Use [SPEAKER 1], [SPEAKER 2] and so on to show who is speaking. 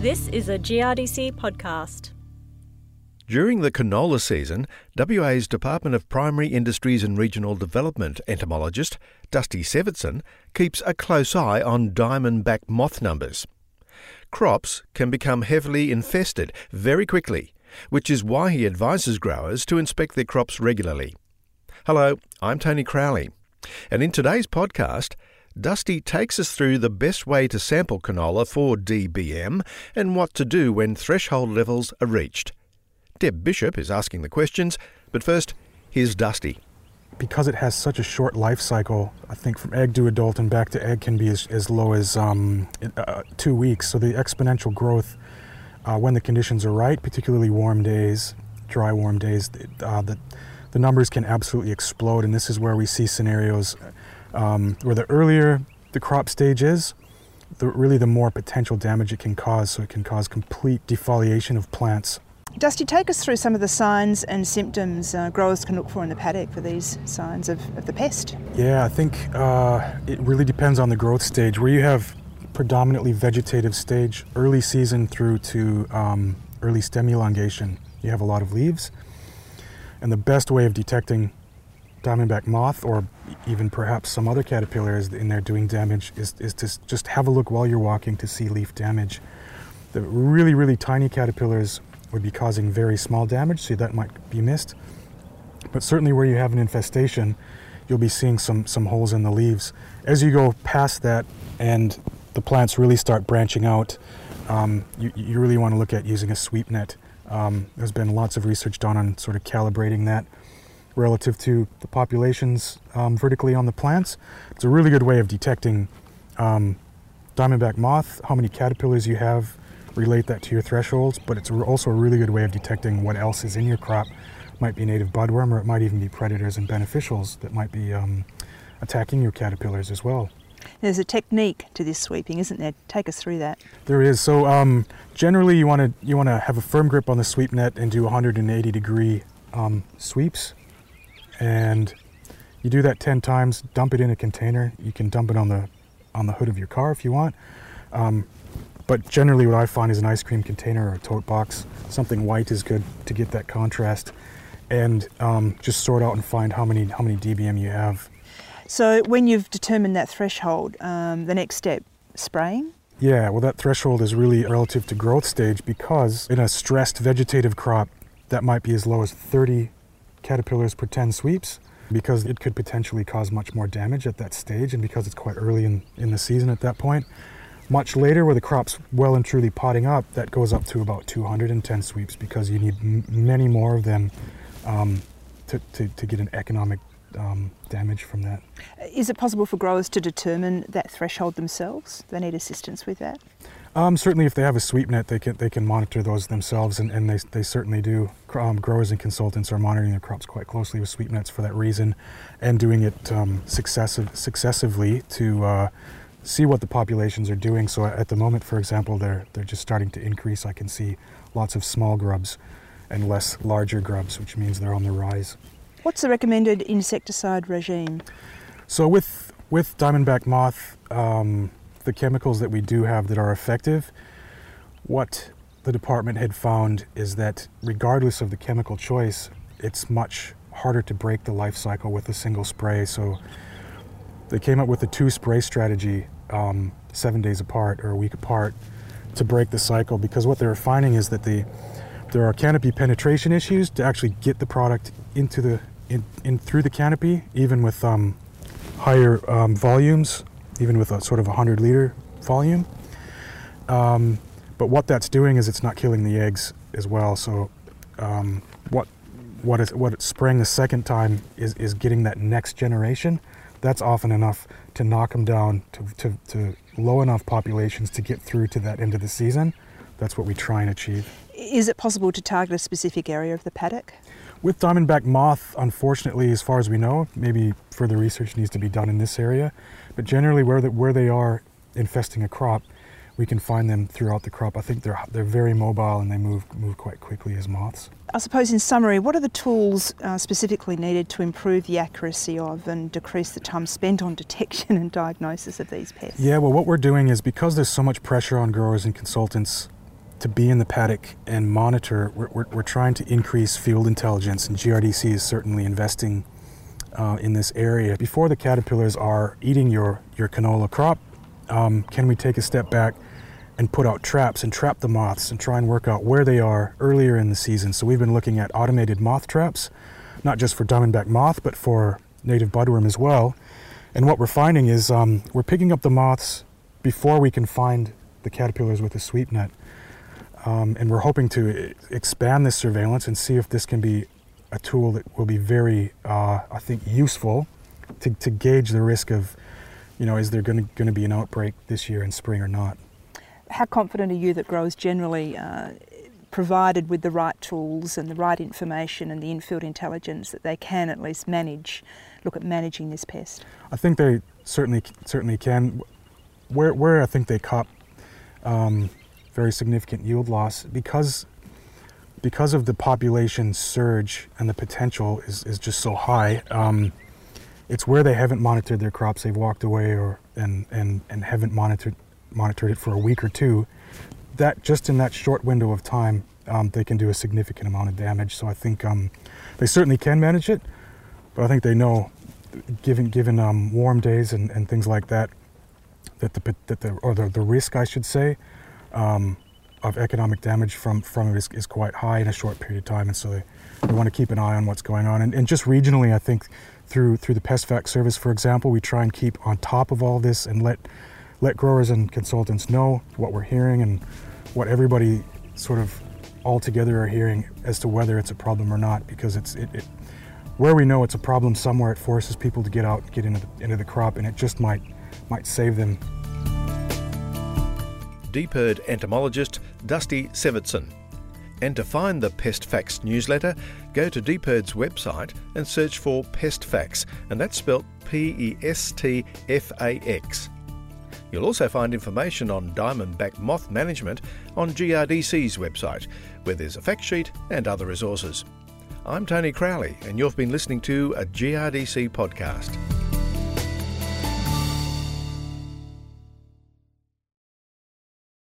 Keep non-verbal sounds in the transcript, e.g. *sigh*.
[SPEAKER 1] This is a GRDC podcast.
[SPEAKER 2] During the canola season, WA's Department of Primary Industries and Regional Development entomologist Dusty Severtson keeps a close eye on diamondback moth numbers. Crops can become heavily infested very quickly, which is why he advises growers to inspect their crops regularly. Hello, I'm Tony Crowley, and in today's podcast, Dusty takes us through the best way to sample canola for DBM and what to do when threshold levels are reached. Deb Bishop is asking the questions, but first, here's Dusty.
[SPEAKER 3] Because it has such a short life cycle, I think from egg to adult and back to egg can be as, as low as um, uh, two weeks. So the exponential growth, uh, when the conditions are right, particularly warm days, dry warm days, uh, the, the numbers can absolutely explode. And this is where we see scenarios um, where the earlier the crop stage is, the, really the more potential damage it can cause. So it can cause complete defoliation of plants.
[SPEAKER 4] Dusty, take us through some of the signs and symptoms uh, growers can look for in the paddock for these signs of, of the pest.
[SPEAKER 3] Yeah, I think uh, it really depends on the growth stage. Where you have predominantly vegetative stage, early season through to um, early stem elongation, you have a lot of leaves. And the best way of detecting diamondback moth or even perhaps some other caterpillars in there doing damage is, is to just have a look while you're walking to see leaf damage. The really, really tiny caterpillars would be causing very small damage, so that might be missed. But certainly where you have an infestation, you'll be seeing some, some holes in the leaves. As you go past that and the plants really start branching out, um, you, you really want to look at using a sweep net. Um, there's been lots of research done on sort of calibrating that relative to the populations um, vertically on the plants. It's a really good way of detecting um, diamondback moth, how many caterpillars you have, relate that to your thresholds, but it's also a really good way of detecting what else is in your crop. It might be native budworm or it might even be predators and beneficials that might be um, attacking your caterpillars as well.
[SPEAKER 4] There's a technique to this sweeping, isn't there? Take us through that.
[SPEAKER 3] There is. So um, generally, you want to you want to have a firm grip on the sweep net and do 180 degree um, sweeps and you do that 10 times dump it in a container. You can dump it on the on the hood of your car if you want. Um, but generally what i find is an ice cream container or a tote box something white is good to get that contrast and um, just sort out and find how many how many dbm you have.
[SPEAKER 4] So when you've determined that threshold um, the next step spraying?
[SPEAKER 3] Yeah well that threshold is really relative to growth stage because in a stressed vegetative crop that might be as low as 30 caterpillars per 10 sweeps because it could potentially cause much more damage at that stage and because it's quite early in, in the season at that point. Much later, where the crop's well and truly potting up, that goes up to about 210 sweeps because you need many more of them um, to, to, to, get an economic um, damage from that.
[SPEAKER 4] Is it possible for growers to determine that threshold themselves? They need assistance with that?
[SPEAKER 3] Um, certainly, if they have a sweep net, they can they can monitor those themselves, and, and they, they certainly do. Um, growers and consultants are monitoring their crops quite closely with sweep nets for that reason, and doing it um, successive successively to uh, see what the populations are doing. So at the moment, for example, they're they're just starting to increase. I can see lots of small grubs and less larger grubs, which means they're on the rise.
[SPEAKER 4] What's the recommended insecticide regime?
[SPEAKER 3] So with with diamondback moth. Um, the chemicals that we do have that are effective, what the department had found is that regardless of the chemical choice, it's much harder to break the life cycle with a single spray. So they came up with a two spray strategy, um, seven days apart or a week apart, to break the cycle because what they were finding is that the there are canopy penetration issues to actually get the product into the in, in through the canopy, even with um, higher um, volumes even with a sort of a 100 liter volume. Um, but what that's doing is it's not killing the eggs as well. So um, what what is what it's spraying the second time is, is getting that next generation. That's often enough to knock them down to, to, to low enough populations to get through to that end of the season. That's what we try and achieve.
[SPEAKER 4] Is it possible to target a specific area of the paddock?
[SPEAKER 3] With diamondback moth, unfortunately, as far as we know, maybe further research needs to be done in this area. But generally, where, the, where they are infesting a crop, we can find them throughout the crop. I think they're, they're very mobile and they move, move quite quickly as moths.
[SPEAKER 4] I suppose, in summary, what are the tools uh, specifically needed to improve the accuracy of and decrease the time spent on *laughs* detection and diagnosis of these pests?
[SPEAKER 3] Yeah, well, what we're doing is because there's so much pressure on growers and consultants to be in the paddock and monitor. We're, we're, we're trying to increase field intelligence, and GRDC is certainly investing uh, in this area. Before the caterpillars are eating your, your canola crop, um, can we take a step back and put out traps and trap the moths and try and work out where they are earlier in the season? So we've been looking at automated moth traps, not just for diamondback moth, but for native budworm as well. And what we're finding is um, we're picking up the moths before we can find the caterpillars with a sweep net. Um, and we're hoping to expand this surveillance and see if this can be a tool that will be very, uh, I think, useful to, to gauge the risk of, you know, is there going to be an outbreak this year in spring or not.
[SPEAKER 4] How confident are you that growers generally, uh, provided with the right tools and the right information and the infield intelligence, that they can at least manage, look at managing this pest?
[SPEAKER 3] I think they certainly certainly can. Where where I think they cop um, very significant yield loss because because of the population surge and the potential is, is just so high. Um, it's where they haven't monitored their crops. They've walked away or and, and, and haven't monitored monitored it for a week or two. That just in that short window of time, um, they can do a significant amount of damage. So I think um, they certainly can manage it, but I think they know, given given um, warm days and, and things like that, that the that the or the, the risk I should say um, of economic damage from from it is, is, quite high in a short period of time, and so they want to keep an eye on what's going on. And, and just regionally, I think through through the PestFax service, for example, we try and keep on top of all this and let let growers and consultants know what we're hearing and what everybody sort of all together are hearing as to whether it's a problem or not, because it's it, it where we know it's a problem somewhere, it forces people to get out, get into the, into the crop, and it just might might save them.
[SPEAKER 2] DPIRD entomologist Dusty Severtson. And to find the PestFax newsletter, go to DPIRD's website and search for PestFax, and that's spelt P E S T F A X. You'll also find information on diamondback moth management on GRDC's website, where there's a fact sheet and other resources. I'm Tony Crowley, and you've been listening to a GRDC podcast.